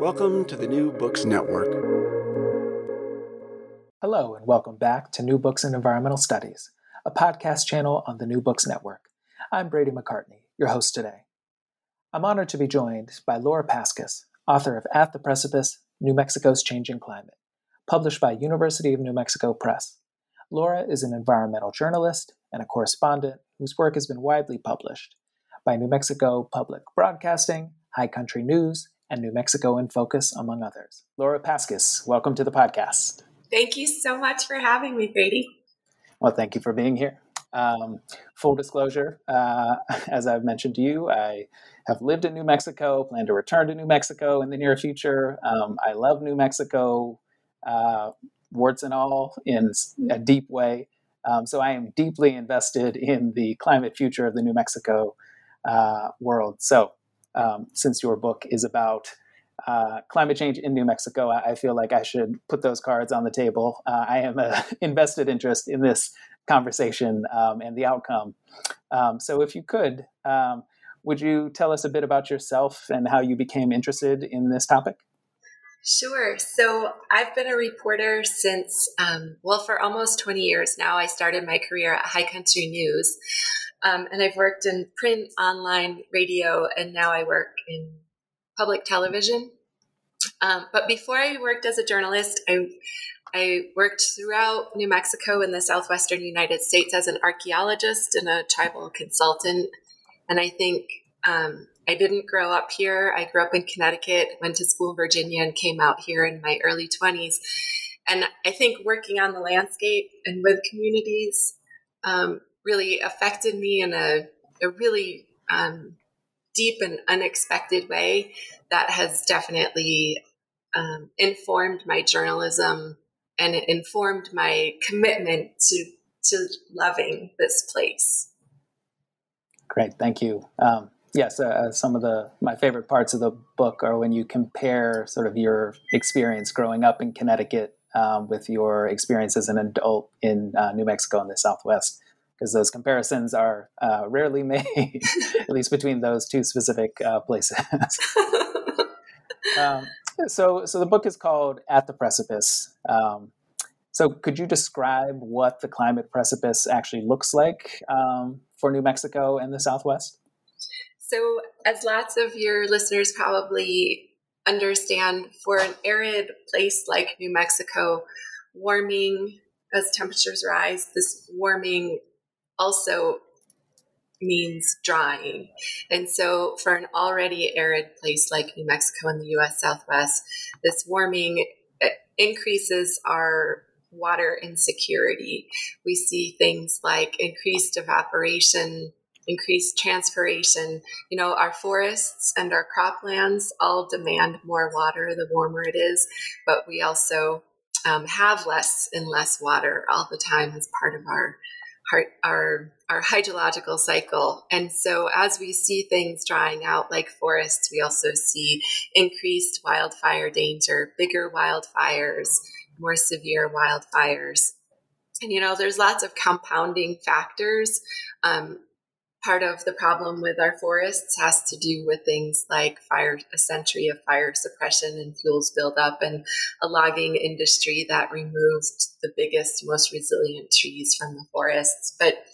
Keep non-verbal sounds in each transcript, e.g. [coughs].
Welcome to the New Books Network. Hello, and welcome back to New Books in Environmental Studies, a podcast channel on the New Books Network. I'm Brady McCartney, your host today. I'm honored to be joined by Laura Paskus, author of At the Precipice New Mexico's Changing Climate, published by University of New Mexico Press. Laura is an environmental journalist and a correspondent whose work has been widely published by New Mexico Public Broadcasting, High Country News, and New Mexico in Focus, among others. Laura Paskus, welcome to the podcast. Thank you so much for having me, Brady. Well, thank you for being here. Um, full disclosure, uh, [laughs] as I've mentioned to you, I have lived in New Mexico, plan to return to New Mexico in the near future. Um, I love New Mexico, uh, warts and all, in a deep way. Um, so I am deeply invested in the climate future of the New Mexico uh, world. So um, since your book is about uh, climate change in New Mexico, I, I, feel like I should put those cards on the table. Uh, I am a [laughs] invested interest in this conversation um, and the outcome. Um, so, if you could, um, would you tell us a bit about yourself and how you became interested in this topic? Sure. So I've been a reporter since, um, well, for almost 20 years now. I started my career at High Country News. Um, and I've worked in print, online, radio, and now I work in public television. Um, but before I worked as a journalist, I I worked throughout New Mexico in the southwestern United States as an archaeologist and a tribal consultant. And I think um, I didn't grow up here. I grew up in Connecticut, went to school in Virginia, and came out here in my early 20s. And I think working on the landscape and with communities um, really affected me in a, a really um, deep and unexpected way that has definitely um, informed my journalism and informed my commitment to to loving this place. Great, thank you. Um, yes, uh, uh, some of the my favorite parts of the book are when you compare sort of your experience growing up in Connecticut um, with your experience as an adult in uh, New Mexico in the Southwest because those comparisons are uh, rarely [laughs] made, at least between those two specific uh, places. um, so, so the book is called "At the Precipice." Um, so, could you describe what the climate precipice actually looks like um, for New Mexico and the Southwest? So, as lots of your listeners probably understand, for an arid place like New Mexico, warming as temperatures rise, this warming also means drying. And so, for an already arid place like New Mexico in the US Southwest, this warming uh, increases our water insecurity. We see things like increased evaporation, increased transpiration. You know, our forests and our croplands all demand more water the warmer it is, but we also um, have less and less water all the time as part of our our, our hydrological cycle. And so as we see things drying out like forests, we also see increased wildfire danger, bigger wildfires, more severe wildfires. And you know, there's lots of compounding factors. Um, part of the problem with our forests has to do with things like fire a century of fire suppression and fuels buildup and a logging industry that removed the biggest most resilient trees from the forests. But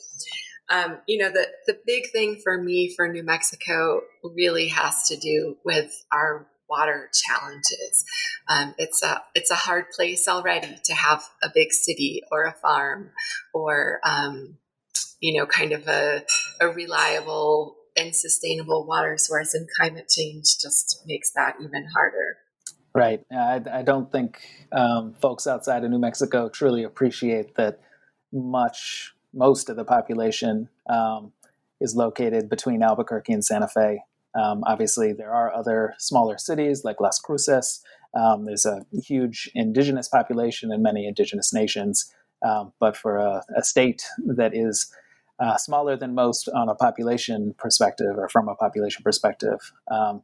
um, you know the the big thing for me for new mexico really has to do with our water challenges. Um, it's a it's a hard place already to have a big city or a farm or um, you know, kind of a, a reliable and sustainable water source, and climate change just makes that even harder. Right. I, I don't think um, folks outside of New Mexico truly appreciate that much, most of the population um, is located between Albuquerque and Santa Fe. Um, obviously, there are other smaller cities like Las Cruces. Um, there's a huge indigenous population in many indigenous nations. Um, but for a, a, state that is uh, smaller than most on a population perspective or from a population perspective. Um,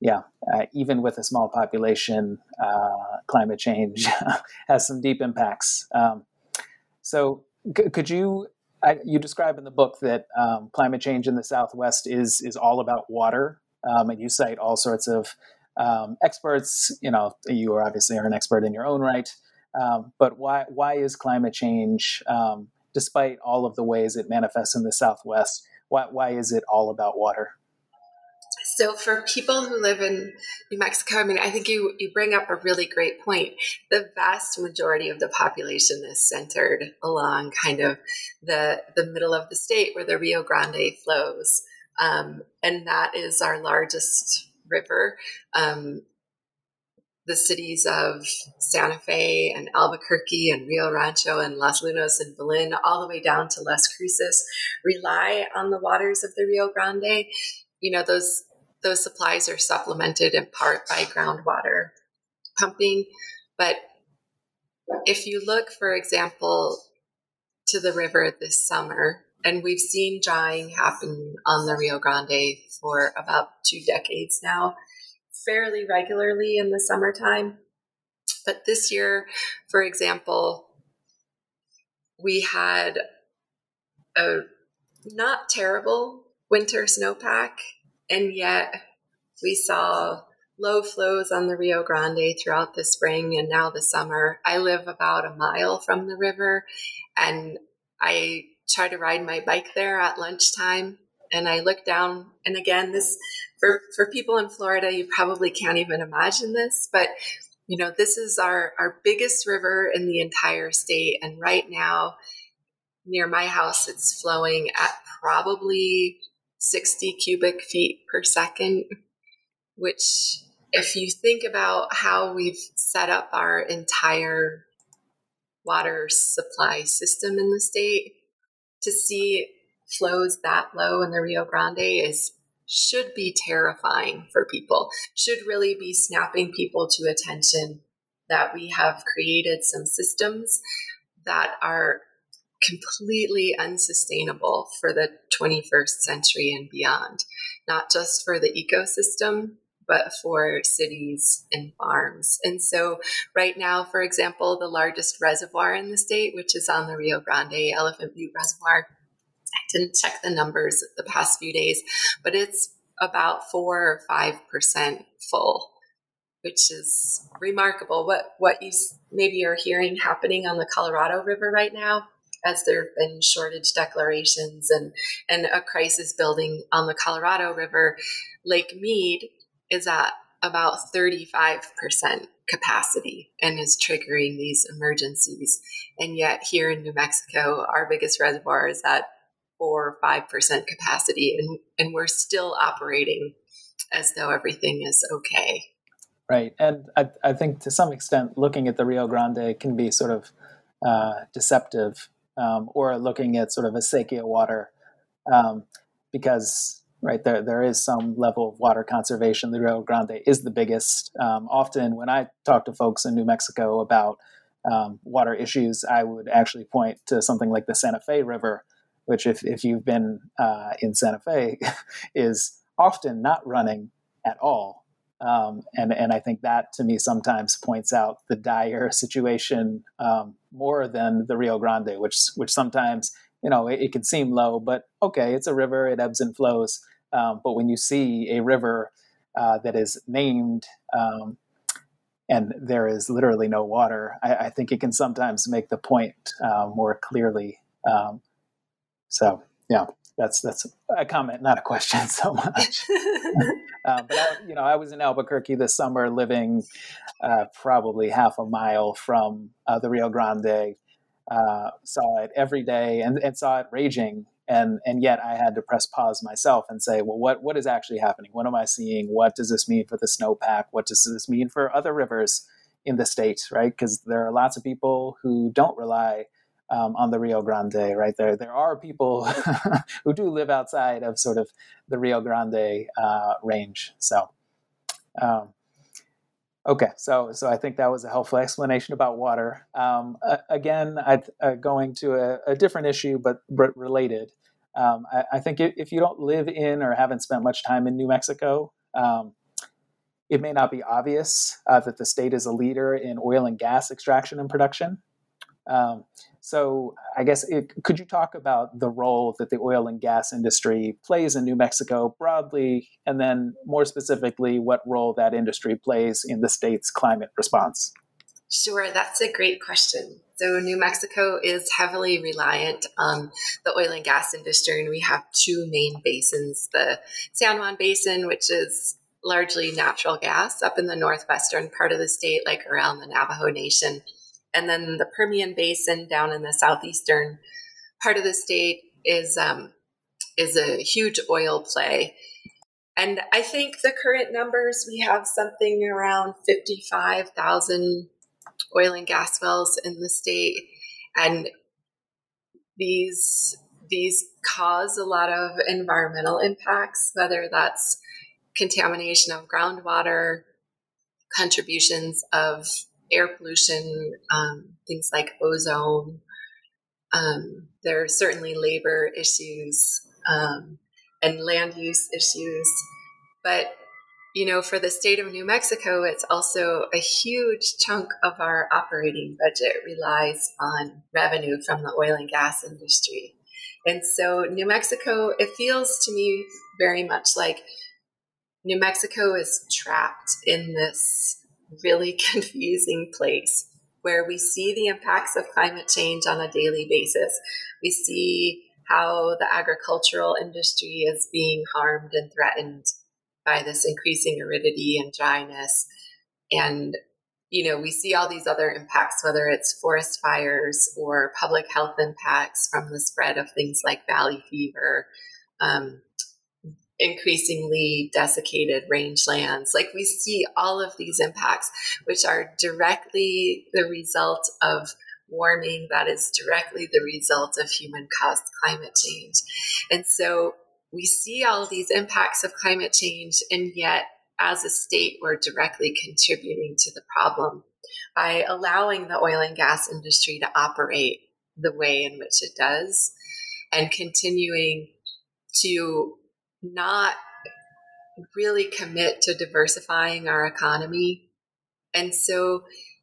yeah, uh, even with a small population, uh, climate change [laughs] has some deep impacts. Um, so, c- could you I, you describe in the book that um, climate change in the Southwest is is all about water, um, and you cite all sorts of um, experts. You know, you are obviously are an expert in your own right, um, but why why is climate change um, despite all of the ways it manifests in the Southwest? Why, why is it all about water? So, for people who live in New Mexico, I mean, I think you, you bring up a really great point. The vast majority of the population is centered along kind of the, the middle of the state where the Rio Grande flows. Um, and that is our largest river. Um, the cities of Santa Fe and Albuquerque and Rio Rancho and Los Lunas and Belen, all the way down to Las Cruces, rely on the waters of the Rio Grande. You know, those those supplies are supplemented in part by groundwater pumping. But if you look, for example, to the river this summer, and we've seen drying happen on the Rio Grande for about two decades now fairly regularly in the summertime. But this year, for example, we had a not terrible winter snowpack, and yet we saw low flows on the Rio Grande throughout the spring and now the summer. I live about a mile from the river, and I try to ride my bike there at lunchtime. And I look down, and again, this for for people in Florida, you probably can't even imagine this, but you know, this is our our biggest river in the entire state, and right now, near my house, it's flowing at probably 60 cubic feet per second, which if you think about how we've set up our entire water supply system in the state, to see flows that low in the Rio Grande is should be terrifying for people, should really be snapping people to attention that we have created some systems that are completely unsustainable for the 21st century and beyond, not just for the ecosystem, but for cities and farms. And so, right now, for example, the largest reservoir in the state, which is on the Rio Grande Elephant Butte Reservoir, didn't check the numbers the past few days, but it's about four or five percent full, which is remarkable. What what you maybe are hearing happening on the Colorado River right now, as there have been shortage declarations and and a crisis building on the Colorado River, Lake Mead is at about 35% capacity and is triggering these emergencies. And yet, here in New Mexico, our biggest reservoir is at or five percent capacity, and and we're still operating as though everything is okay. Right, and I, I think to some extent, looking at the Rio Grande can be sort of uh, deceptive, um, or looking at sort of acequia water, um, because right there there is some level of water conservation. The Rio Grande is the biggest. Um, often, when I talk to folks in New Mexico about um, water issues, I would actually point to something like the Santa Fe River, which, if, if you've been uh, in Santa Fe, [laughs] is often not running at all. Um, and, and I think that to me sometimes points out the dire situation um, more than the Rio Grande, which, which sometimes, you know, it, it can seem low, but okay, it's a river, it ebbs and flows. Um, but when you see a river uh, that is named um, and there is literally no water, I, I, think it can sometimes make the point uh, more clearly. Um, so, yeah, that's that's a comment, not a question [laughs] so much. uh, [laughs] but I, you know, I was in Albuquerque this summer, living uh, probably half a mile from uh, the Rio Grande. Uh, saw it every day and, and saw it raging and and yet I had to press pause myself and say, well, what what is actually happening? What am I seeing? What does this mean for the snowpack? What does this mean for other rivers in the state? Right? Because there are lots of people who don't rely um, on the Rio Grande. Right there, there are people [laughs] who do live outside of sort of the Rio Grande uh, range. So. Um, Okay, so so I think that was a helpful explanation about water. Um, uh, again, I, uh, going to a, a, different issue, but, related. Um, I, I, think if you don't live in or haven't spent much time in New Mexico, um, it may not be obvious uh, that the state is a leader in oil and gas extraction and production. Um, so, I guess it, could you talk about the role that the oil and gas industry plays in New Mexico broadly, and then more specifically, what role that industry plays in the state's climate response? Sure, that's a great question. So, New Mexico is heavily reliant on the oil and gas industry, and we have two main basins the San Juan Basin, which is largely natural gas up in the northwestern part of the state, like around the Navajo Nation, and then the Permian Basin down in the southeastern part of the state is um, is a huge oil play. And I think the current numbers we have something around fifty five thousand oil and gas wells in the state, and these these cause a lot of environmental impacts, whether that's contamination of groundwater, contributions of air pollution, um, things like ozone. Um, there are certainly labor issues um, and land use issues. But, you know, for the state of New Mexico, it's also a huge chunk of our operating budget relies on revenue from the oil and gas industry. And so, New Mexico, it feels to me very much like New Mexico is trapped in this really [laughs] confusing place where we see the impacts of climate change on a daily basis. We see how the agricultural industry is being harmed and threatened by this increasing aridity and dryness. And, you know, we see all these other impacts, whether it's forest fires or public health impacts from the spread of things like valley fever, um, increasingly desiccated rangelands. Like we see all of these impacts, which are directly the result of warming that is directly the result of human caused climate change. And so we see all these impacts of climate change, and yet as a state, we're directly contributing to the problem by allowing the oil and gas industry to operate the way in which it does and continuing to not really commit to diversifying our economy. And so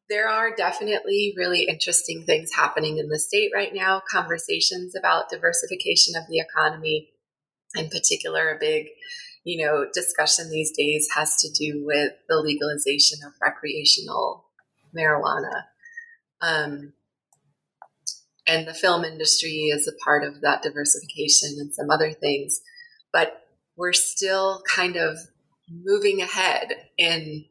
there are definitely really interesting things happening in the state right now, conversations about diversification of the economy. In particular, a big you know, discussion these days has to do with the legalization of recreational marijuana. Um, and the film industry is a part of that diversification and some other things. But we're still kind of moving ahead in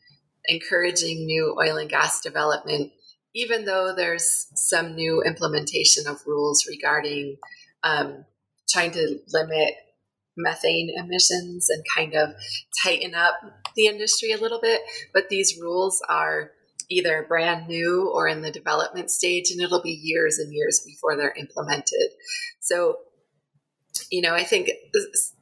encouraging new oil and gas development, even though there's some new implementation of rules regarding um, trying to limit methane emissions and kind of tighten up the industry a little bit. But these rules are either brand new or in the development stage, and it'll be years and years before they're implemented. So you know, I think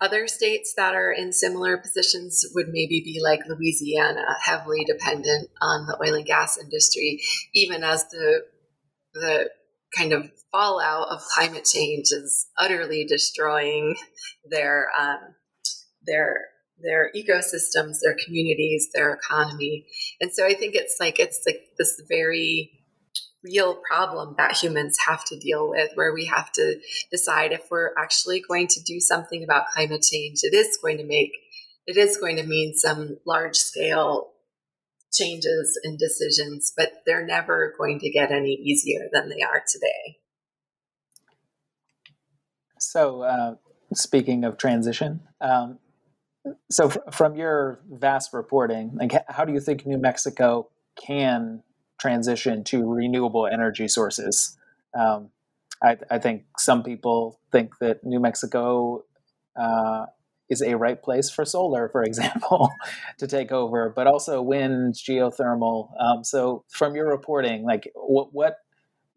other states that are in similar positions would maybe be like Louisiana, heavily dependent on the oil and gas industry, even as the the kind of fallout of climate change is utterly destroying their um, their their ecosystems, their communities, their economy. And so I think it's like it's like this very real problem that humans have to deal with where we have to decide if we're actually going to do something about climate change. It is going to make it is going to mean some large scale changes and decisions, but they're never going to get any easier than they are today. So, uh, speaking of transition, um, so f- from your vast reporting, like how do you think New Mexico can transition to renewable energy sources? Um, I, I, think some people think that New Mexico uh, is a right place for solar, for example, [laughs] to take over, but also wind, geothermal. Um, so, from your reporting, like what, what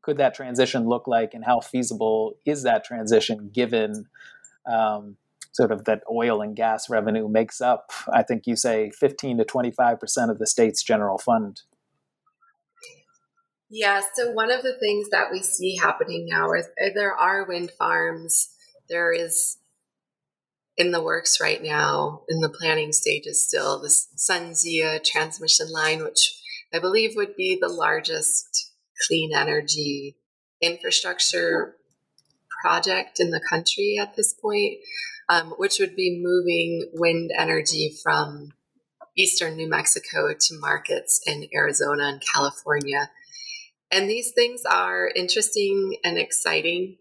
could that transition look like, and how feasible is that transition given um, sort of that oil and gas revenue makes up? I think you say 15 to 25 percent of the state's general fund. Yeah, so one of the things that we see happening now is uh, there are wind farms. There is in the works right now, in the planning stages still, this SunZia transmission line, which I believe would be the largest clean energy infrastructure project in the country at this point, um, which would be moving wind energy from eastern New Mexico to markets in Arizona and California. And these things are interesting and exciting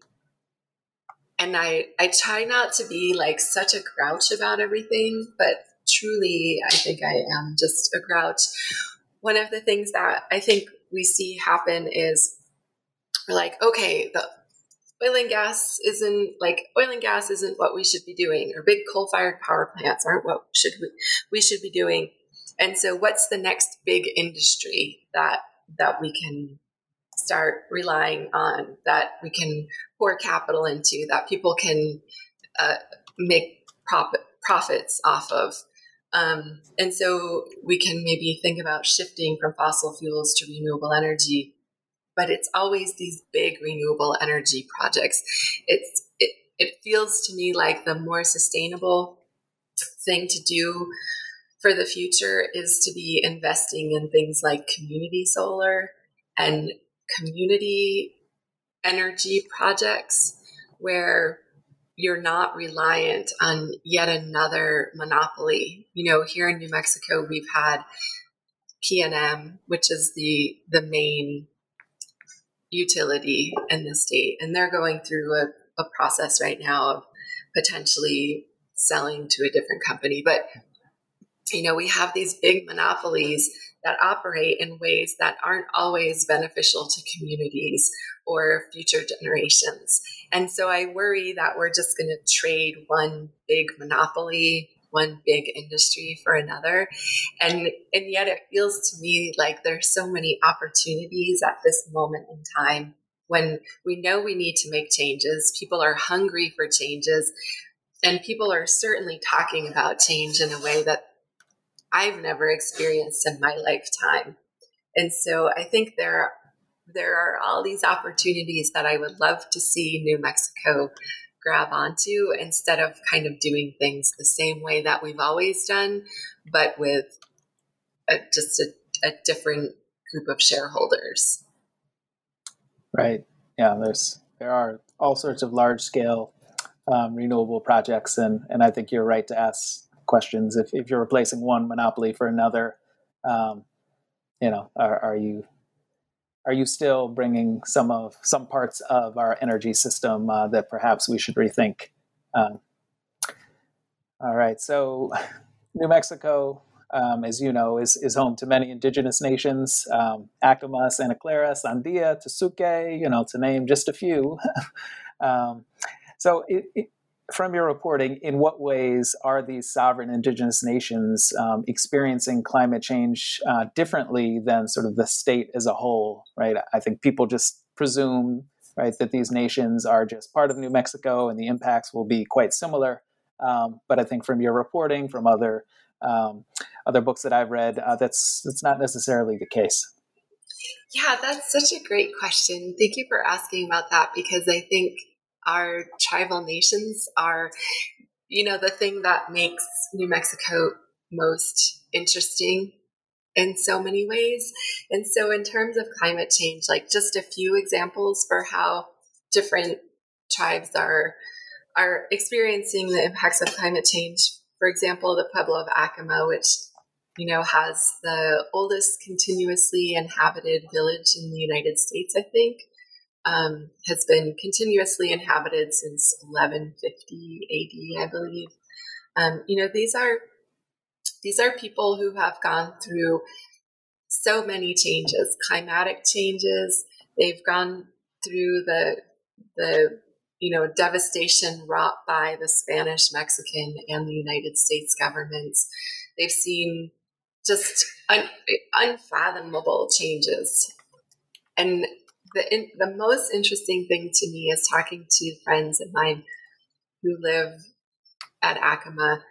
and I I try not to be like such a grouch about everything, but truly I think I am just a grouch. One of the things that I think we see happen is we're like, okay, the oil and gas isn't like oil and gas isn't what we should be doing, or big coal-fired power plants aren't what should we we should be doing. And so what's the next big industry that that we can start relying on that we can pour capital into that people can uh, make profit, profits off of. Um, and so we can maybe think about shifting from fossil fuels to renewable energy, but it's always these big renewable energy projects. It's it, it feels to me like the more sustainable thing to do for the future is to be investing in things like community solar and community energy projects where you're not reliant on yet another monopoly. You know, here in New Mexico, we've had PNM, which is the the main utility in the state, and they're going through a, a process right now of potentially selling to a different company. But you know, we have these big monopolies that operate in ways that aren't always beneficial to communities or future generations. And so I worry that we're just going to trade one big monopoly, one big industry for another. And and yet it feels to me like there's so many opportunities at this moment in time when we know we need to make changes. People are hungry for changes. And people are certainly talking about change in a way that I've never experienced in my lifetime. And so I think there there are all these opportunities that I would love to see New Mexico grab onto instead of kind of doing things the same way that we've always done, but with a, just a, a different group of shareholders. Right. Yeah. There's there are all sorts of large scale um, renewable projects, and and I think you're right to ask questions. If, if you're replacing one monopoly for another, um, you know, are, are you are you still bringing some of some parts of our energy system uh, that perhaps we should rethink? Um, all right, so [laughs] New Mexico, um, as you know, is, is home to many indigenous nations: um, Acoma, Santa Clara, Sandia, Tesuque, you know, to name just a few. [laughs] um, so, it, it, from your reporting, in what ways are these sovereign indigenous nations um, experiencing climate change uh, differently than sort of the state as a whole? Right. I think people just presume right that these nations are just part of New Mexico and the impacts will be quite similar. Um, but I think from your reporting, from other um, other books that I've read, uh, that's that's not necessarily the case. Yeah, that's such a great question. Thank you for asking about that because I think our tribal nations are, you know, the thing that makes New Mexico most interesting in so many ways. And so, in terms of climate change, like just a few examples for how different tribes are are experiencing the impacts of climate change. For example, the Pueblo of Acoma, which you know has the oldest continuously inhabited village in the United States, I think, um, has been continuously inhabited since 1150 AD, I believe. Um, you know, these are these are people who have gone through so many changes, climatic changes. They've gone through the the you know devastation wrought by the Spanish, Mexican, and the United States governments. They've seen just un, unfathomable changes, and the in, the most interesting thing to me is talking to friends of mine who live at Acoma.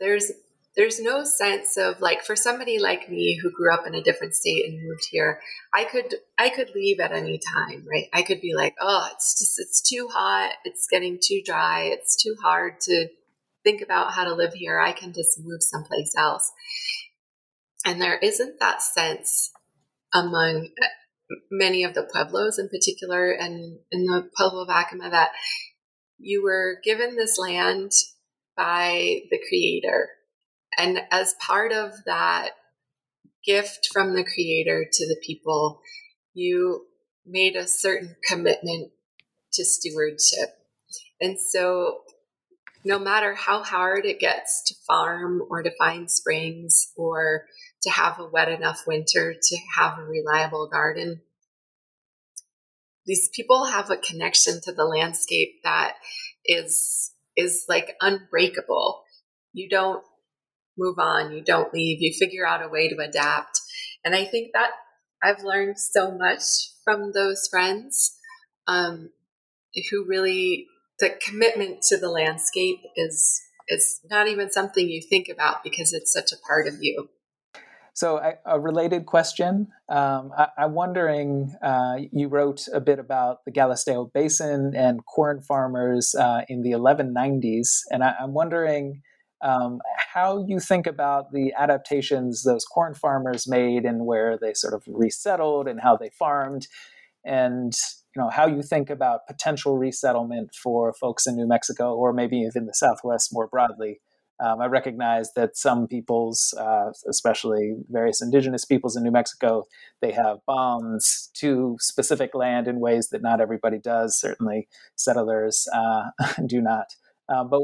There's there's no sense of like for somebody like me who grew up in a different state and moved here i could i could leave at any time right i could be like oh it's just it's too hot it's getting too dry it's too hard to think about how to live here i can just move someplace else and there isn't that sense among many of the pueblos in particular and in the pueblo of acoma that you were given this land by the creator and as part of that gift from the creator to the people, you made a certain commitment to stewardship. And so, no matter how hard it gets to farm or to find springs or to have a wet enough winter to have a reliable garden, these people have a connection to the landscape that is is like unbreakable. You don't move on, you don't leave, you figure out a way to adapt. And I think that I've learned so much from those friends um, who really, the commitment to the landscape is is not even something you think about because it's such a part of you. So, a related question. Um, I, am wondering, uh, you wrote a bit about the Galisteo Basin and corn farmers uh, in the 1190s, and I, am wondering um, how you think about the adaptations those corn farmers made and where they sort of resettled and how they farmed and you know how you think about potential resettlement for folks in New Mexico or maybe even the Southwest more broadly. Um, I recognize that some peoples, uh, especially various indigenous peoples in New Mexico, they have bonds to specific land in ways that not everybody does. Certainly, settlers uh, [laughs] do not. Uh, but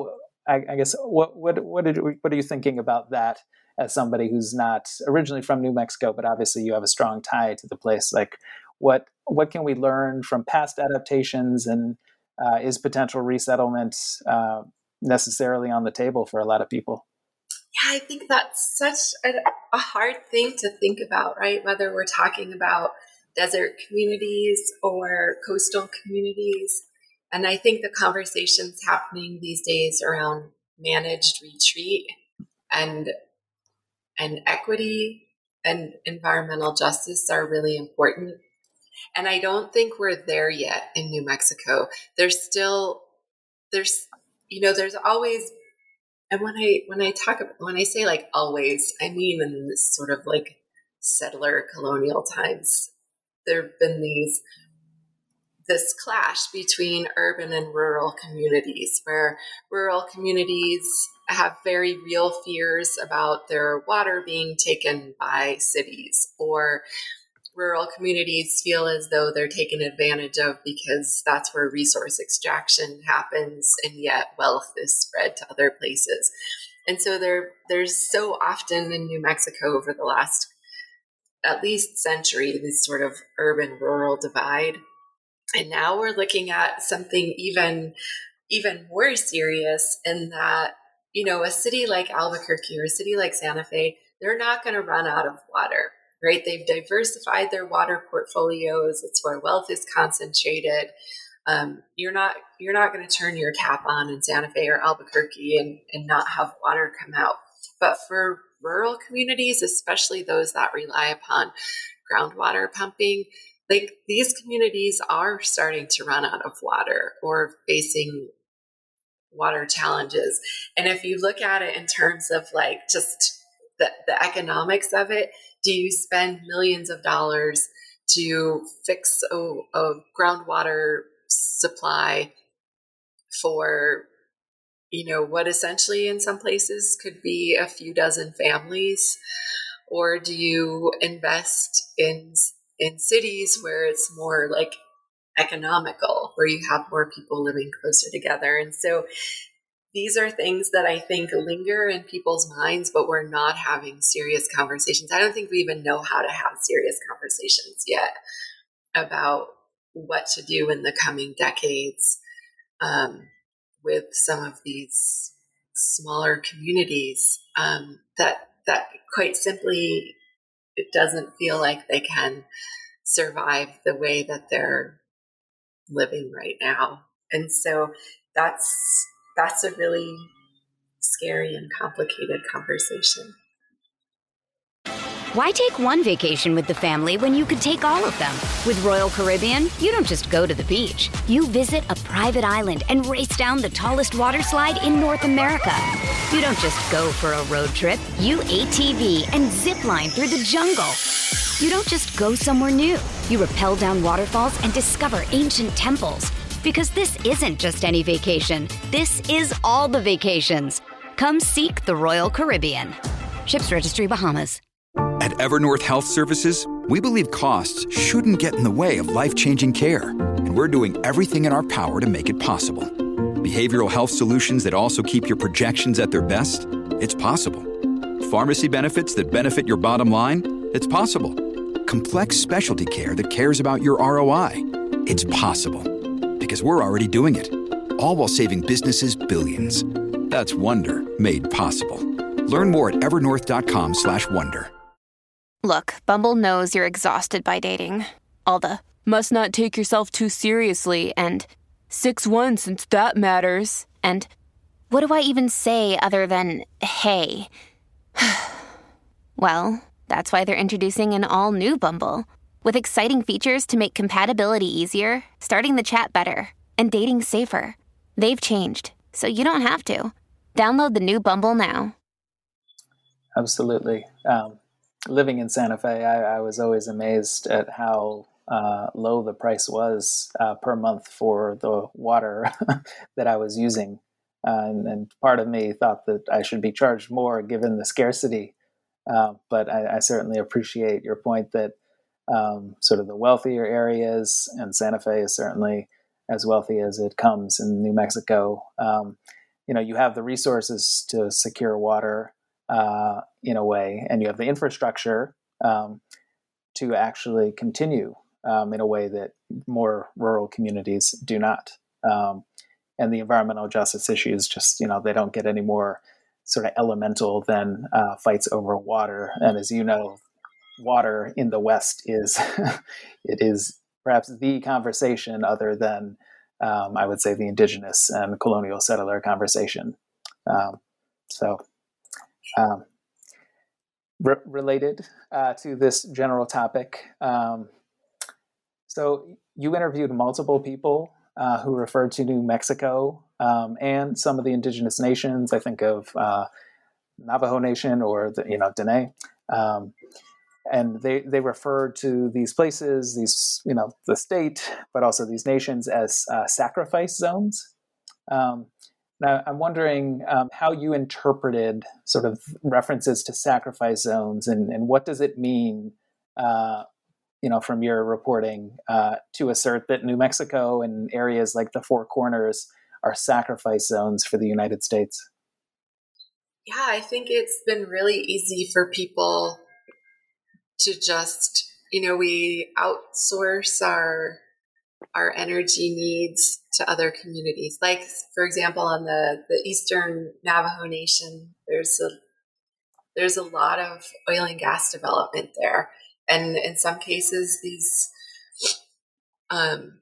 I, I, guess what what what did what are you thinking about that as somebody who's not originally from New Mexico, but obviously you have a strong tie to the place? Like, what what can we learn from past adaptations, and uh, is potential resettlement uh, necessarily on the table for a lot of people? Yeah, I think that's such a, a hard thing to think about, right? Whether we're talking about desert communities or coastal communities and I think the conversations happening these days around managed retreat and and equity and environmental justice are really important. And I don't think we're there yet in New Mexico. There's still there's you know there's always and when I when I talk when I say like always, I mean in this sort of like settler colonial times, there have been these this clash between urban and rural communities, where rural communities have very real fears about their water being taken by cities, or rural communities feel as though they're taken advantage of because that's where resource extraction happens, and yet wealth is spread to other places. And so there, there's so often in New Mexico over the last at least century this sort of urban rural divide and now we're looking at something even even more serious in that, you know, a city like Albuquerque or a city like Santa Fe, they're not going to run out of water, right? They've diversified their water portfolios. It's where wealth is concentrated. Um, you're not you're not going to turn your tap on in Santa Fe or Albuquerque and, and not have water come out. But for rural communities, especially those that rely upon groundwater pumping, like these communities are starting to run out of water or facing water challenges. And if you look at it in terms of like just the, the economics of it, do you spend millions of dollars to fix a, a groundwater supply for you know what essentially in some places could be a few dozen families? Or do you invest in in cities where it's more like economical where you have more people living closer together? And so these are things that I think linger in people's minds, but we're not having serious conversations. I don't think we even know how to have serious conversations yet about what to do in the coming decades um, with some of these smaller communities um, that that quite simply it doesn't feel like they can survive the way that they're living right now and so that's that's a really scary and complicated conversation why take one vacation with the family when you could take all of them? With Royal Caribbean, you don't just go to the beach. You visit a private island and race down the tallest water slide in North America. You don't just go for a road trip. You ATV and zip line through the jungle. You don't just go somewhere new. You rappel down waterfalls and discover ancient temples. Because this isn't just any vacation. This is all the vacations. Come seek the Royal Caribbean. Ships Registry Bahamas. At Evernorth Health Services, we believe costs shouldn't get in the way of life changing care, and we're doing everything in our power to make it possible. Behavioral health solutions that also keep your projections at their best? It's possible. Pharmacy benefits that benefit your bottom line? It's possible. Complex specialty care that cares about your ROI? It's possible. Because we're already doing it. All while saving businesses billions. That's Wonder made possible. Learn more at evernorth.com/wonder. Look, Bumble knows you're exhausted by dating. All the must not take yourself too seriously and 6 1 since that matters. And what do I even say other than hey? [sighs] well, that's why they're introducing an all new Bumble with exciting features to make compatibility easier, starting the chat better, and dating safer. They've changed, so you don't have to. Download the new Bumble now. Absolutely. Um, living in Santa Fe, I, I was always amazed at how uh, low the price was uh, per month for the water [laughs] that I was using. Uh, and, and, part of me thought that I should be charged more given the scarcity. Uh, but I, I, certainly appreciate your point that um, sort of the wealthier areas, and Santa Fe is certainly as wealthy as it comes in New Mexico. Um, you know, you have the resources to secure water uh, in a way, and you have the infrastructure um, to actually continue um, in a way that more rural communities do not. Um, and the environmental justice issues just, you know, they don't get any more sort of elemental than uh, fights over water. And as you know, water in the West is [laughs] it is perhaps the conversation other than um, I would say the indigenous and colonial settler conversation. Um, so um, re- related uh, to this general topic. Um, so you interviewed multiple people uh, who referred to New Mexico um, and some of the indigenous nations. I think of uh, Navajo Nation or the, you know Dene, um, and they they refer to these places, these you know the state, but also these nations as uh, sacrifice zones. Um, now, I'm wondering um, how you interpreted sort of references to sacrifice zones and, and what does it mean, uh, you know, from your reporting uh, to assert that New Mexico and areas like the Four Corners are sacrifice zones for the United States? Yeah, I think it's been really easy for people to just, you know, we outsource our our energy needs to other communities. Like, for example, on the, the Eastern Navajo Nation, there's a there's a lot of oil and gas development there, and in some cases, these um,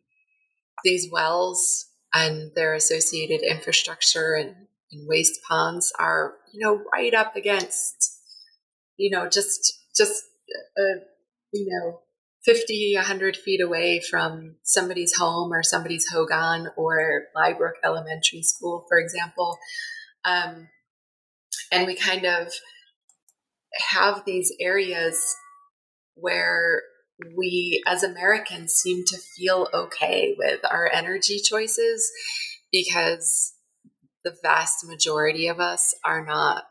these wells and their associated infrastructure and, and waste ponds are you know right up against you know, just just uh, you know, 50, 100 feet away from somebody's home or somebody's Hogan or Lybrook Elementary School, for example. Um, and we kind of have these areas where we as Americans seem to feel okay with our energy choices because the vast majority of us are not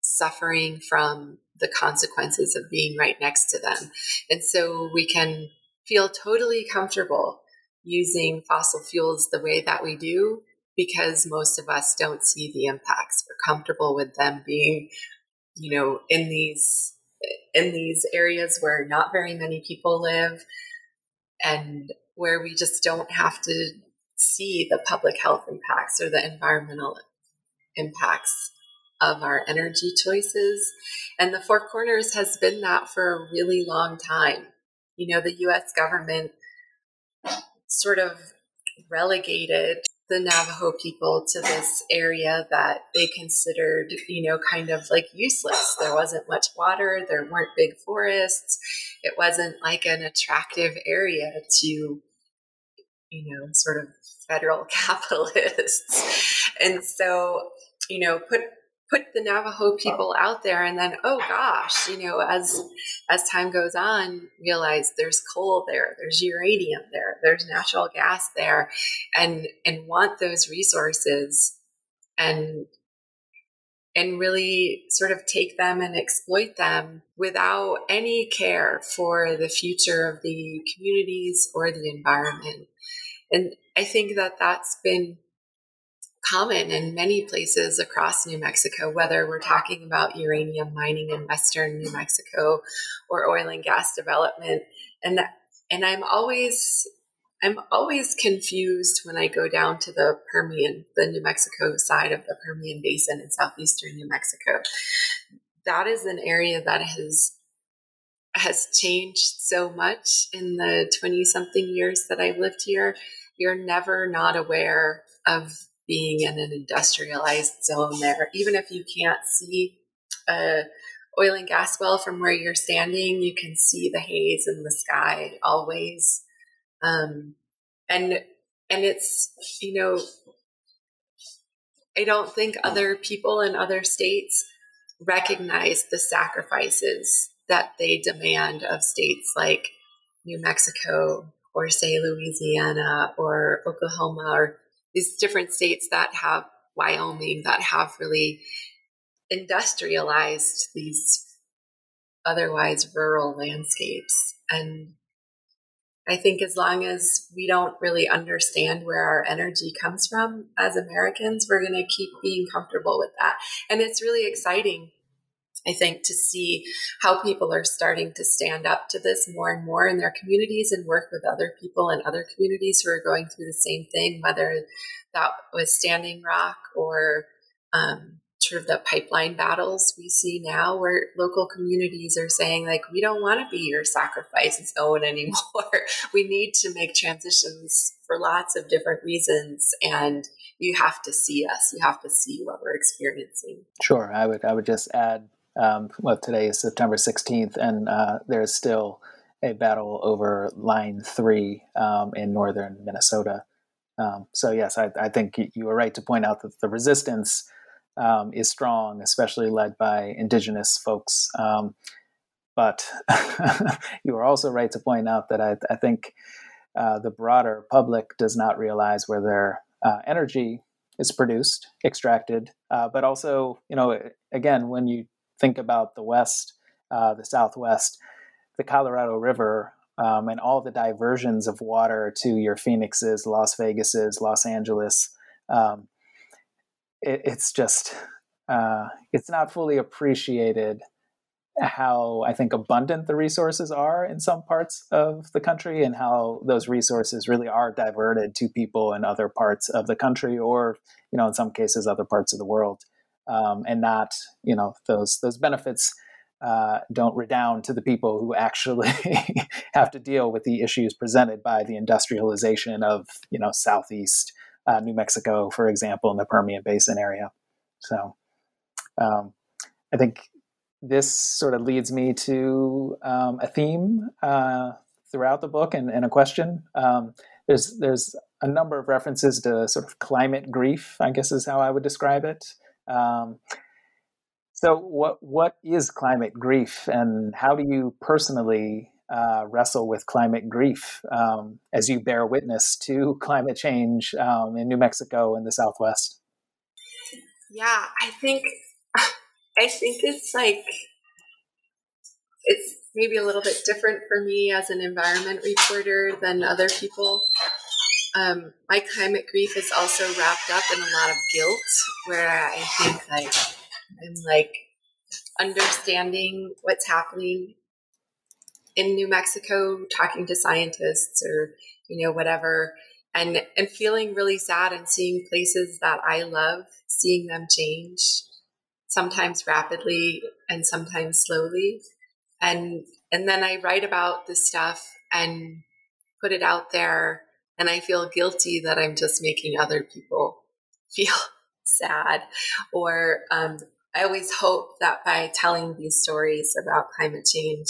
suffering from the consequences of being right next to them. And so we can feel totally comfortable using fossil fuels the way that we do because most of us don't see the impacts. We're comfortable with them being, you know, in these in these areas where not very many people live and where we just don't have to see the public health impacts or the environmental impacts of our energy choices. And the Four Corners has been that for a really long time. You know, the US government sort of relegated the Navajo people to this area that they considered, you know, kind of like useless. There wasn't much water, there weren't big forests, it wasn't like an attractive area to, you know, sort of federal [laughs] capitalists. And so, you know, put put the Navajo people out there and then oh gosh, you know, as as time goes on, realize there's coal there, there's uranium there, there's natural gas there and and want those resources and and really sort of take them and exploit them without any care for the future of the communities or the environment. And I think that that's been common in many places across New Mexico, whether we're talking about uranium mining in western New Mexico or oil and gas development. And and I'm always I'm always confused when I go down to the Permian, the New Mexico side of the Permian Basin in southeastern New Mexico. That is an area that has has changed so much in the 20 something years that I've lived here. You're never not aware of being in an industrialized zone there. Even if you can't see a oil and gas well from where you're standing, you can see the haze in the sky always. Um, and and it's you know, I don't think other people in other states recognize the sacrifices that they demand of states like New Mexico or say Louisiana or Oklahoma or these different states that have Wyoming that have really industrialized these otherwise rural landscapes. And I think as long as we don't really understand where our energy comes from as Americans, we're going to keep being comfortable with that. And it's really exciting I think, to see how people are starting to stand up to this more and more in their communities and work with other people in other communities who are going through the same thing, whether that was Standing Rock or um, sort of the pipeline battles we see now where local communities are saying like we don't want to be your sacrifice [laughs] zone anymore. [laughs] We need to make transitions for lots of different reasons and you have to see us. You have to see what we're experiencing. Sure. I would i would just add um, well, today is September 16th, and uh, there's still a battle over Line 3 um, in northern Minnesota. Um, so, yes, I, I, think you were right to point out that the resistance um, is strong, especially led by indigenous folks. Um, but [laughs] you are also right to point out that I, I think uh, the broader public does not realize where their uh, energy is produced, extracted, uh, but also, you know, again, when you think about the West, uh, the Southwest, the Colorado River, um, and all the diversions of water to your Phoenixes, Las Vegases, Los Angeles. Um, it, it's just, uh, it's not fully appreciated how I think abundant the resources are in some parts of the country and how those resources really are diverted to people in other parts of the country or, you know, in some cases, other parts of the world um, and not you know those those benefits uh, don't redound to the people who actually [laughs] have to deal with the issues presented by the industrialization of you know southeast uh, New Mexico, for example, in the Permian Basin area. So um, I think this sort of leads me to um, a theme uh, throughout the book and, and a question. Um, there's there's a number of references to sort of climate grief. I guess is how I would describe it. Um, so, what what is climate grief, and how do you personally uh, wrestle with climate grief um, as you bear witness to [laughs] climate change um, in New Mexico and the Southwest? Yeah, I think [sighs] I think it's like it's maybe a little bit different for me as an environment reporter than other people. Um, my climate grief is also wrapped up in a lot of guilt, where I think like I'm like understanding what's happening in New Mexico, talking to scientists or you know whatever, and and feeling really sad and seeing places that I love, seeing them change, sometimes rapidly and sometimes slowly, and and then I write about this stuff and put it out there, and I feel guilty that I'm just making other people [laughs] feel sad or um, I always hope that by telling these stories about climate change,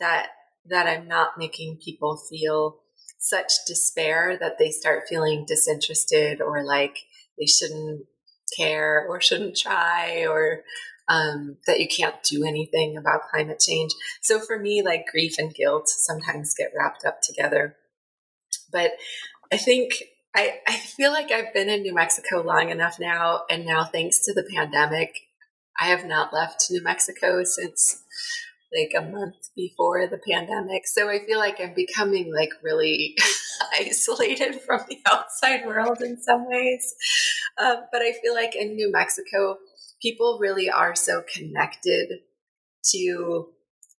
that that I'm not making people feel such despair that they start feeling disinterested or like they shouldn't care or shouldn't try or um, that you can't do anything about climate change. So for me, like grief and guilt sometimes get wrapped up together. But I think I, I feel like I've been in New Mexico long enough now, and now thanks to the pandemic, I have not left New Mexico since like a month before the pandemic. So I feel like I'm becoming like really [laughs] isolated from the outside world in some ways. Um, but I feel like in New Mexico, people really are so connected to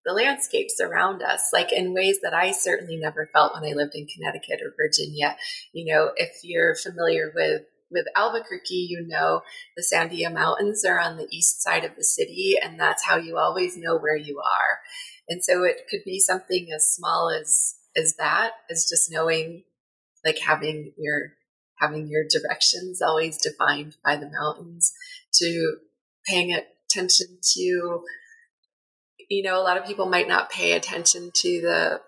the landscapes around us, like in ways that I certainly never felt when I lived in Connecticut or Virginia. You know, if you're familiar with with Albuquerque, you know the Sandia Mountains are on the east side of the city, and that's how you always know where you are. And so it could be something as small as as that, as just knowing, like having your having your directions always defined by the mountains, to paying attention to you know, a lot of people might not pay attention to the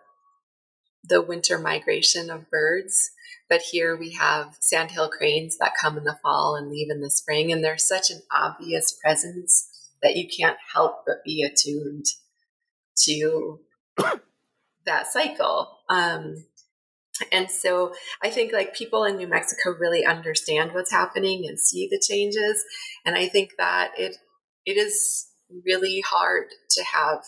the winter migration of birds, but here we have sandhill cranes that come in the fall and leave in the spring, and they're such an obvious presence that you can't help but be attuned to [coughs] that cycle. Um, and so I think like people in New Mexico really understand what's happening and see the changes, and I think that it it is really hard to have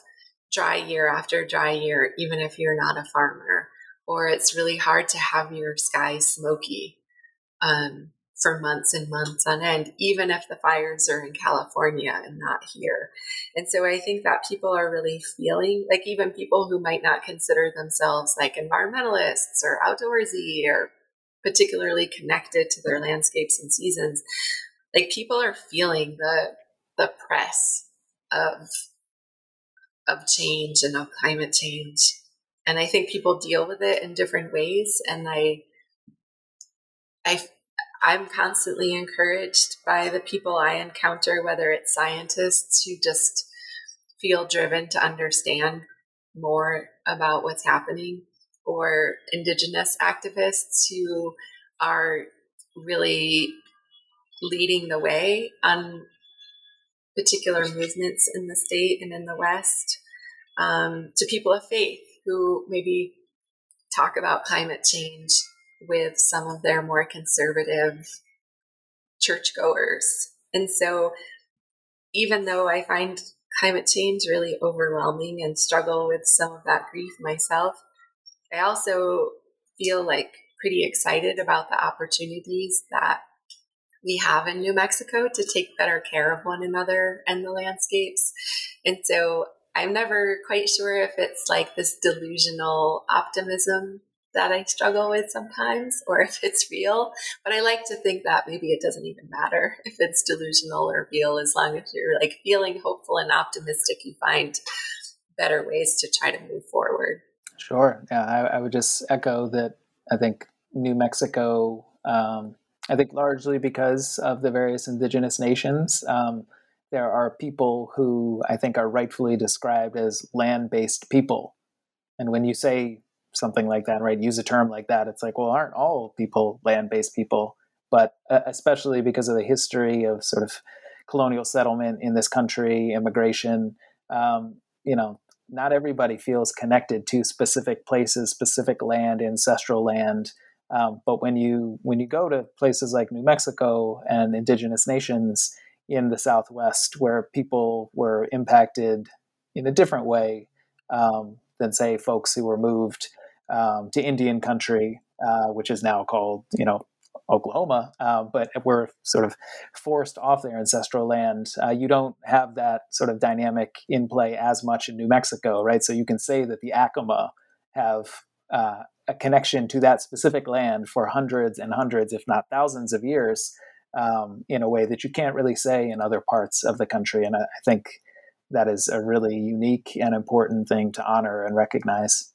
dry year after dry year, even if you're not a farmer, or it's really hard to have your sky smoky um, for months and months on end, even if the fires are in California and not here. And so I think that people are really feeling like even people who might not consider themselves like environmentalists or outdoorsy or particularly connected to their landscapes and seasons, like people are feeling the the press of of change and of climate change. And I think people deal with it in different ways. And I, I, I'm constantly encouraged by the people I encounter, whether it's scientists who just feel driven to understand more about what's happening, or indigenous activists who are really leading the way on particular movements in the state and in the West, um, to people of faith who maybe talk about climate change with some of their more conservative churchgoers. And so, even though I find climate change really overwhelming and struggle with some of that grief myself, I also feel like pretty excited about the opportunities that we have in New Mexico to take better care of one another and the landscapes. And so I'm never quite sure if it's like this delusional optimism that I struggle with sometimes or if it's real. But I like to think that maybe it doesn't even matter [laughs] if it's delusional or real as long as you're like feeling hopeful and optimistic, you find better ways to try to move forward. Sure. Yeah, I, I would just echo that I think New Mexico um, I think largely because of the various indigenous nations. Um, there are people who I think are rightfully described as land based people. And when you say something like that, right, use a term like that, it's like, well, aren't all people land based people? But uh, especially because of the history of sort of colonial settlement in this country, immigration, um, you know, not everybody feels connected to specific places, specific land, ancestral land. Um, but when you when you go to places like New Mexico and indigenous nations in the Southwest, where people were impacted in a different way um, than say folks who were moved um, to Indian country, uh, which is now called you know Oklahoma, uh, but we're sort of forced off their ancestral land. Uh, you don't have that sort of dynamic in play as much in New Mexico, right? So you can say that the Acoma have uh, a connection to that specific land for hundreds and hundreds, if not thousands of years, um, in a way that you can't really say in other parts of the country. And I, I think that is a really unique and important thing to honor and recognize.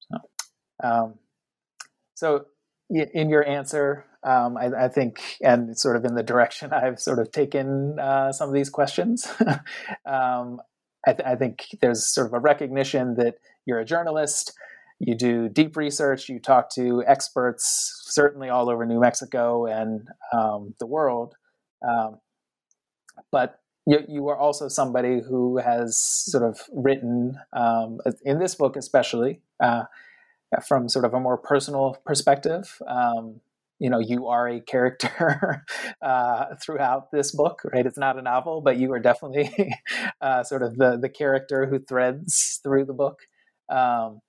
So, um, so in your answer, um, I, I, think, and sort of in the direction [laughs] I've sort of taken uh, some of these questions, [laughs] um, I, th- I, think there's sort of a recognition that you're a journalist, you do deep research, you talk to experts, certainly all over New Mexico and um, the world, um, but you, you, are also somebody who has sort of written um, in this book, especially. Uh, from sort of a more personal perspective. Um, you know, you are a character [laughs] uh, throughout this book, right? It's not a novel, but you are definitely [laughs] uh, sort of the the character who threads through the book. Um,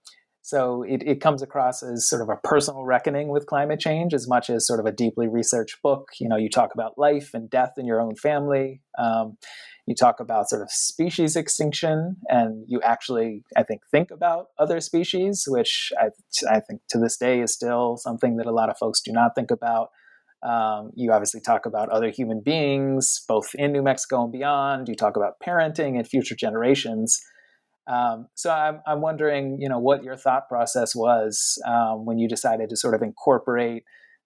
so it, it comes across as sort of a personal reckoning with climate change as much as sort of a deeply researched book. You know, you talk about life and death in your own family. Um, you talk about sort of species extinction, and you actually, I think, think about other species, which I, I think to this day is still something that a lot of folks do not think about. Um, you obviously talk about other human beings, both in New Mexico and beyond. You talk about parenting and future generations. Um, so I'm, I'm wondering, you know, what your thought process was um, when you decided to sort of incorporate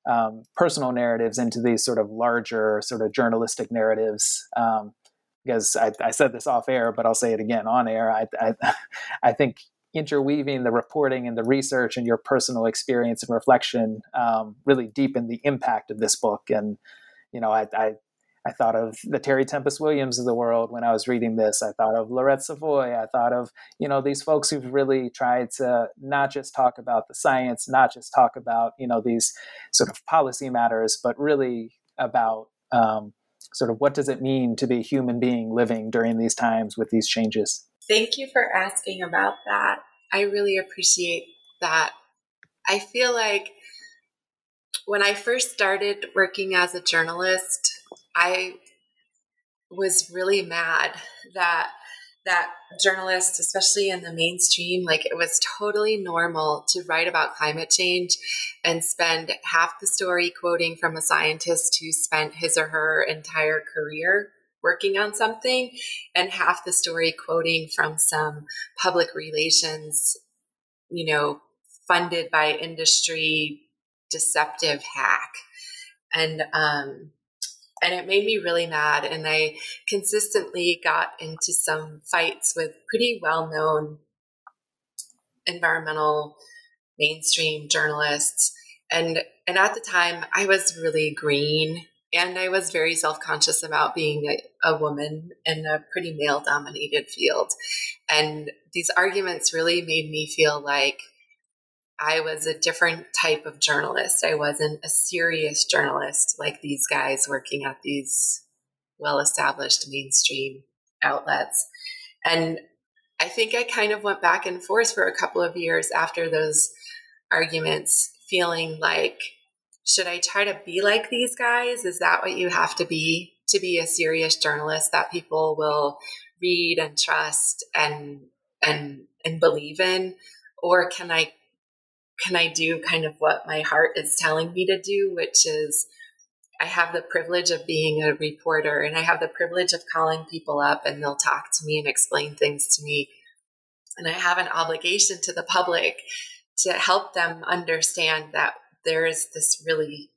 um, personal narratives into these sort of larger sort of journalistic narratives. Um, because I, I, said this off air, but I'll say it again on air. I, I, [laughs] I, think interweaving the reporting and the research and your personal experience and reflection um, really deepened the impact of this book. And you know, I, I, I thought of the Terry Tempest Williams of the world when I was reading this. I thought of Lauret Savoy. I thought of you know these folks who've really tried to not just talk about the science, not just talk about you know these sort of policy matters, but really about um, sort of what does it mean to be a human being living during these times with these changes? Thank you for asking about that. I really appreciate that. I feel like when I first started working as a journalist, I was really mad that that journalists, especially in the mainstream, like it was totally normal to write about climate change and spend half the story quoting from a scientist who spent his or her entire career working on something, and half the story quoting from some public relations, you know, funded by industry deceptive hack. And um, and it made me really mad. And I consistently got into some fights with pretty well known environmental mainstream journalists. And, and at the time, I was really green and I was very self conscious about being a, a woman in a pretty male dominated field. And these arguments really made me feel like I was a different type of journalist. I wasn't a serious journalist like these guys working at these well established mainstream outlets. And I think I kind of went back and forth for a couple of years after those arguments, feeling like, should I try to be like these guys? Is that what you have to be to be a serious journalist that people will read and trust and and and believe in? Or can I can I do kind of what my heart is telling me to do, which is I have the privilege of being a reporter and I have the privilege of calling people up and they'll talk to me and explain things to me. And I have an obligation to the public to help them understand that there is this really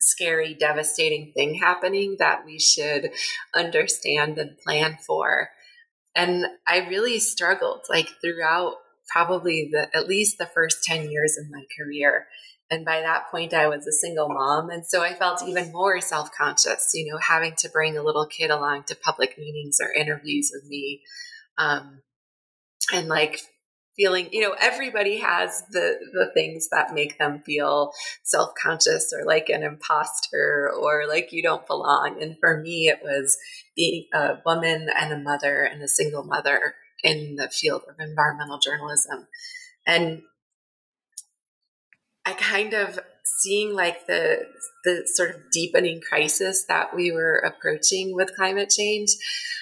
scary, devastating thing happening that we should understand and plan for. And I really struggled like throughout probably the at least the first 10 years of my career. And by that point, I was a single mom. And so I felt even more self conscious, you know, having to bring a little kid along to public meetings or interviews with me. Um, and like feeling you know everybody has the the things that make them feel self-conscious or like an imposter or like you don't belong and for me it was being a woman and a mother and a single mother in the field of environmental journalism and i kind of seeing like the the sort of deepening crisis that we were approaching with climate change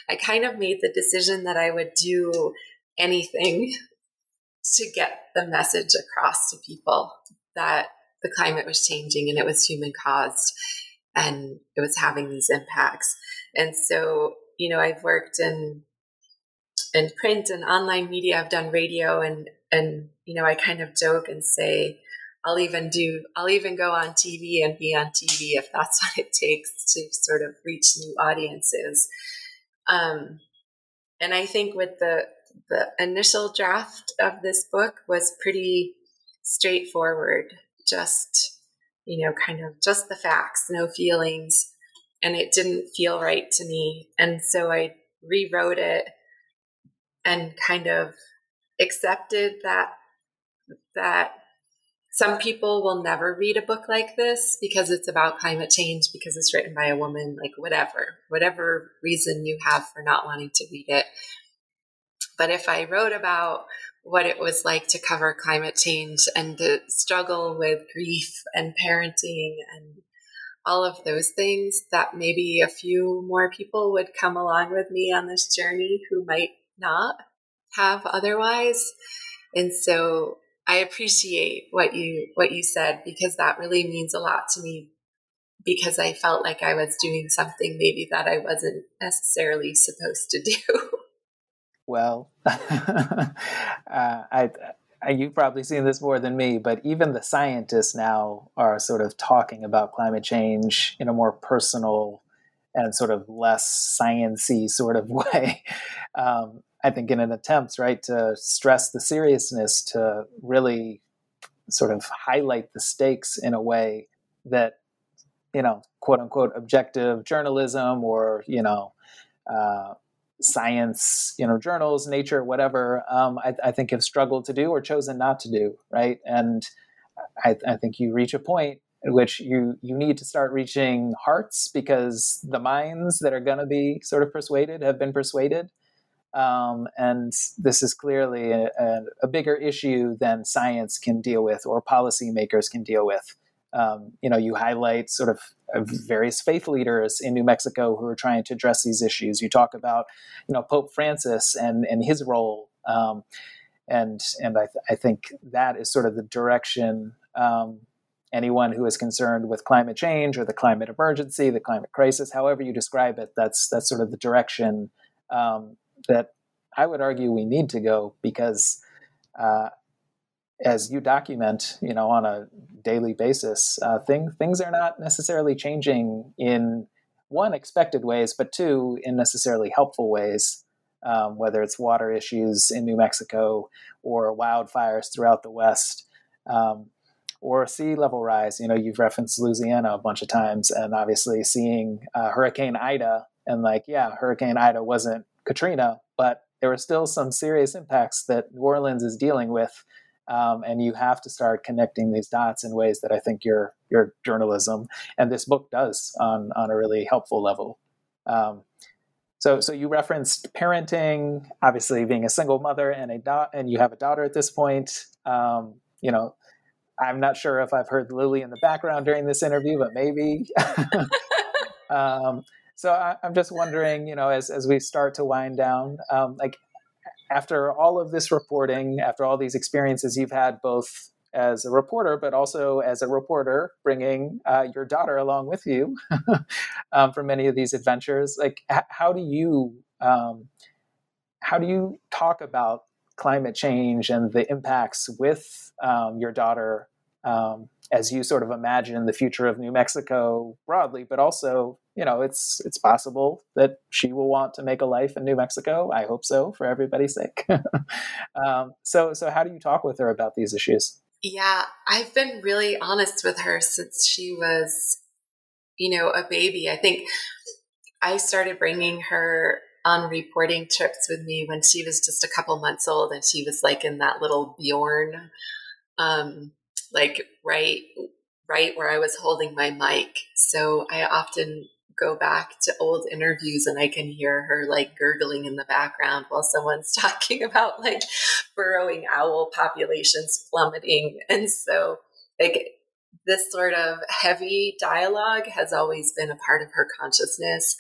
i kind of made the decision that i would do anything [laughs] to get the message across to people that the climate was changing and it was human caused and it was having these impacts. And so, you know, I've worked in in print and online media, I've done radio and and you know, I kind of joke and say I'll even do I'll even go on TV and be on TV if that's [laughs] what it takes to sort of reach new audiences. Um, and I think with the the initial draft of this book was pretty straightforward, just, you know, kind of just the facts, no feelings. And it didn't feel right to me. And so I rewrote it and kind of accepted that that some people will never read a book like this because it's about climate change because it's written by a woman like whatever whatever reason you have for not wanting to read it. But if I wrote about what it was like to cover climate change and the struggle with grief and parenting and all of those things, that maybe a few more people would come along with me on this journey who might not have otherwise. And so I appreciate what you what you said because that really means a lot to me because I felt like I was doing something maybe that I wasn't necessarily supposed to do. [laughs] well. [laughs] uh, I, I, you've probably seen this more than me, but even the scientists now are sort of talking about climate change in a more personal and sort of less sciency sort of [laughs] way. Um, I think in an attempt, right, to stress the seriousness, to really sort of highlight the stakes in a way that, you know, quote unquote, objective journalism or, you know, uh, science, you know, journals, nature, whatever, um, I, I, think have struggled to do or chosen not to do, right? And I, I think you reach a point in which you you need to start reaching hearts because the minds that are going to be sort of persuaded have been persuaded. Um, and this is clearly a, a, a, bigger issue than science can deal with or policymakers can deal with. Um, you know, you highlight sort of various faith leaders in New Mexico who are trying to address these issues. You talk about, you know, Pope Francis and and his role, um, and and I, th- I think that is sort of the direction. Um, anyone who is concerned with climate change or the climate emergency, the climate crisis, however you describe it, that's that's sort of the direction um, that I would argue we need to go because uh, as you document, you know, on a daily basis, uh, thing, things are not necessarily changing in one expected ways, but two in necessarily helpful ways. Um, whether it's water issues in New Mexico or wildfires throughout the West, um, or sea level rise. You know, you've referenced Louisiana a bunch of times, and obviously seeing uh, Hurricane Ida, and like, yeah, Hurricane Ida wasn't Katrina, but there were still some serious impacts that New Orleans is dealing with um, and you have to start connecting these dots in ways that I think your your journalism and this book does on on a really helpful level. Um, so so you referenced parenting, obviously being a single mother and a da- and you have a daughter at this point. Um, you know, I'm not sure if I've heard Lily in the background during this interview, but maybe. [laughs] Um, so I, am just wondering, you know, as as we start to wind down, um, like after all of this reporting, after all these experiences you've had both as a reporter, but also as a reporter, bringing uh, your daughter along with you [laughs] um, for many of these adventures. Like, h- how do you um, how do you talk about climate change and the impacts with um, your daughter um, as you sort of imagine the future of New Mexico broadly, but also, you know, it's it's possible that she will want to make a life in New Mexico. I hope so, for everybody's sake. [laughs] um, so, so how do you talk with her about these issues? Yeah, I've been really honest with her since she was, you know, a baby. I think I started bringing her on reporting trips with me when she was just a couple months old, and she was like in that little Bjorn. Um, like right right where I was holding my mic. So I often go back to old interviews and I can hear her like gurgling in the background while someone's [laughs] talking about like burrowing owl populations plummeting. And so like this sort of heavy dialogue has always been a part of her consciousness.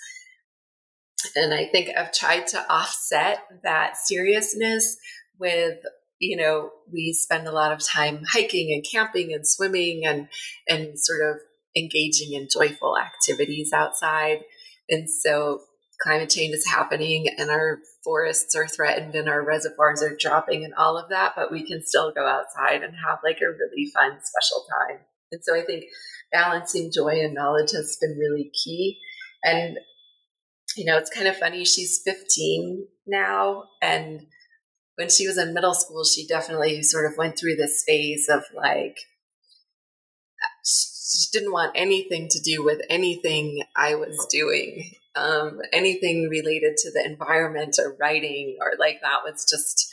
And I think I've tried to offset that seriousness with you know, we spend a lot of time hiking and camping and swimming and and sort of engaging in joyful activities outside. And so climate change is happening and our forests are threatened and our reservoirs are dropping and all of that, but we can still go outside and have like a really fun, special time. And so I think balancing joy and knowledge has been really key. And, you know, it's kind of funny. She's 15 now and when she was in middle school, she definitely sort of went through this phase of like, she didn't want anything to do with anything I was doing. Um, anything related to the environment or writing or like that was just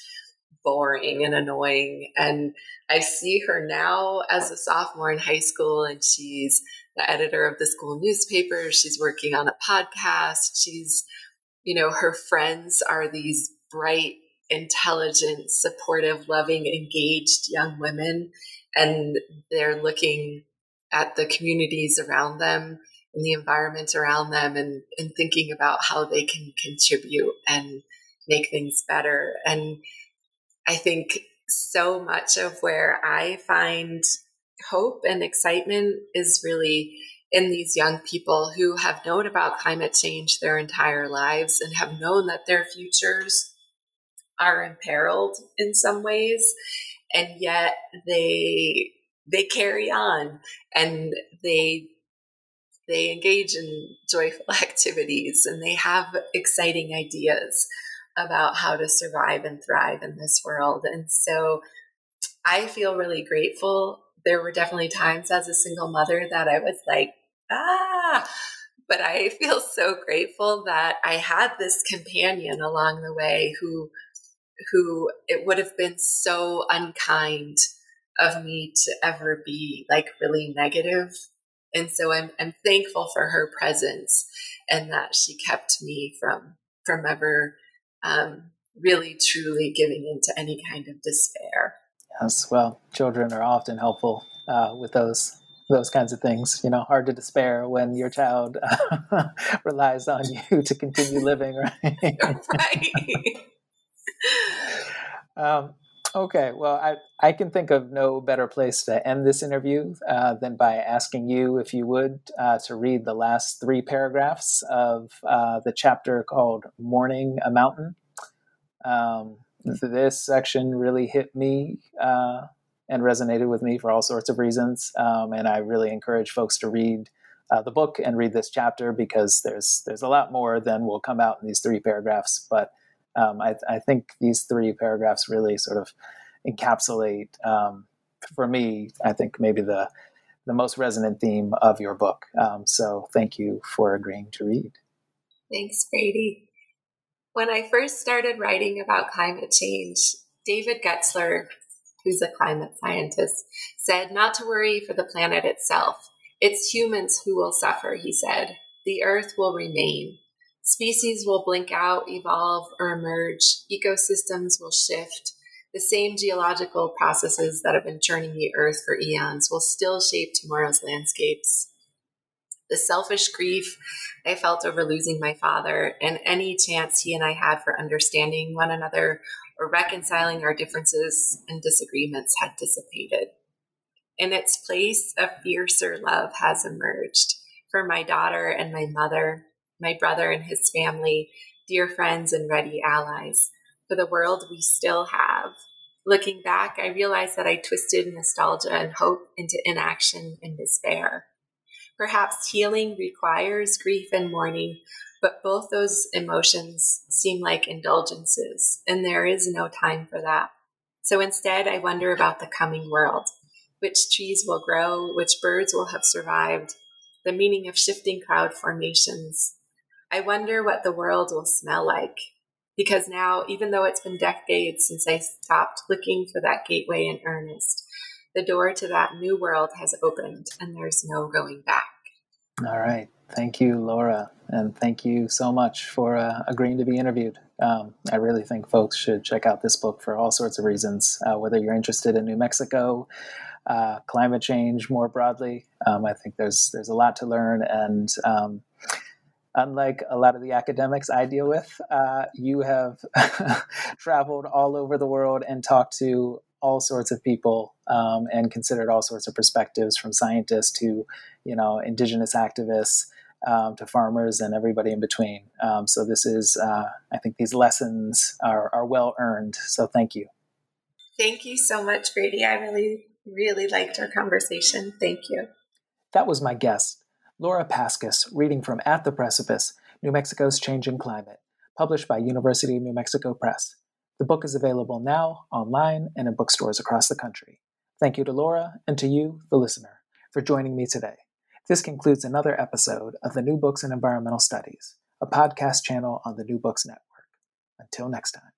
boring and annoying. And I see her now as a sophomore in high school, and she's the editor of the school newspaper. She's working on a podcast. She's, you know, her friends are these bright intelligent, supportive, loving, engaged young women. And they're looking at the communities around them and the environment around them and, and thinking about how they can contribute and make things better. And I think so much of where I find hope and excitement is really in these young people who have known about climate change their entire lives and have known that their futures are imperiled in some ways and yet they they carry on and they they engage in joyful [laughs] activities and they have exciting ideas about how to survive and thrive in this world. And so i feel really grateful there were definitely times as a single mother that i was like ah but i [laughs] feel so grateful that i had this companion along the way who who it would have been so unkind of me to ever be like really negative. And so I'm I'm thankful for her presence and that she kept me from from ever um, really truly giving into any kind of despair. Yes, well, children are often helpful uh, with those those kinds of things. You know, hard to despair when your child uh, [laughs] relies on you to continue living, [laughs] right? right. [laughs] um, okay, well, I, I can think of no better place to end this interview uh, than by asking you, if you would, uh, to read the last three paragraphs of uh, the chapter called Mourning a Mountain. Um, this section really hit me uh, and resonated with me for all sorts of reasons. Um, and I really encourage folks to read uh, the book and read this chapter because there's there's a lot more than will come out in these three paragraphs. But um, I, I, think these three paragraphs really sort of encapsulate, um, for me, I think maybe the the most resonant theme of your book. Um, so thank you for agreeing to read. Thanks, Brady. When I first started writing about climate change, David Gutzler, who's a climate scientist, said not to worry for the planet itself. It's humans who will suffer, he said. The earth will remain. Species will blink out, evolve, or emerge. Ecosystems will shift. The same geological processes that have been churning the earth for eons will still shape tomorrow's landscapes. The selfish grief I felt over losing my father and any chance he and I had for understanding one another or reconciling our differences and disagreements had dissipated. In its place, a fiercer love has emerged for my daughter and my mother, my brother and his family, dear friends and ready allies, for the world we still have, Looking back, I realized that I twisted nostalgia and hope into inaction and despair. Perhaps healing requires grief and mourning, but both those emotions seem like indulgences, and there is no time for that. So instead, I wonder about the coming world which trees will grow, which birds will have survived, the meaning of shifting cloud formations. I wonder what the world will smell like. Because now, even though it's been decades since I stopped looking for that gateway in earnest, the door to that new world has opened and there's no going back. All right. Thank you, Laura. And thank you so much for uh, agreeing to be interviewed. Um, I really think folks should check out this book for all sorts of reasons, uh, whether you're interested in New Mexico, uh, climate change more broadly. Um, I think there's there's a lot to learn, and um, unlike a lot of the academics I deal with, uh, you have [laughs] traveled all over the world and talked to all sorts of people um, and considered all sorts of perspectives, from scientists to you know indigenous activists. Um, to farmers and everybody in between. Um, so this is, uh, I think, these lessons are, are well earned. So thank you. Thank you so much, Brady. I really Really liked our conversation. Thank you. That was my guest, Laura Paskus, reading from At the Precipice New Mexico's Changing Climate, published by University of New Mexico Press. The book is available now, online, and in bookstores across the country. Thank you to Laura and to you, the listener, for joining me today. This concludes another episode of the New Books in Environmental Studies, a podcast channel on the New Books Network. Until next time.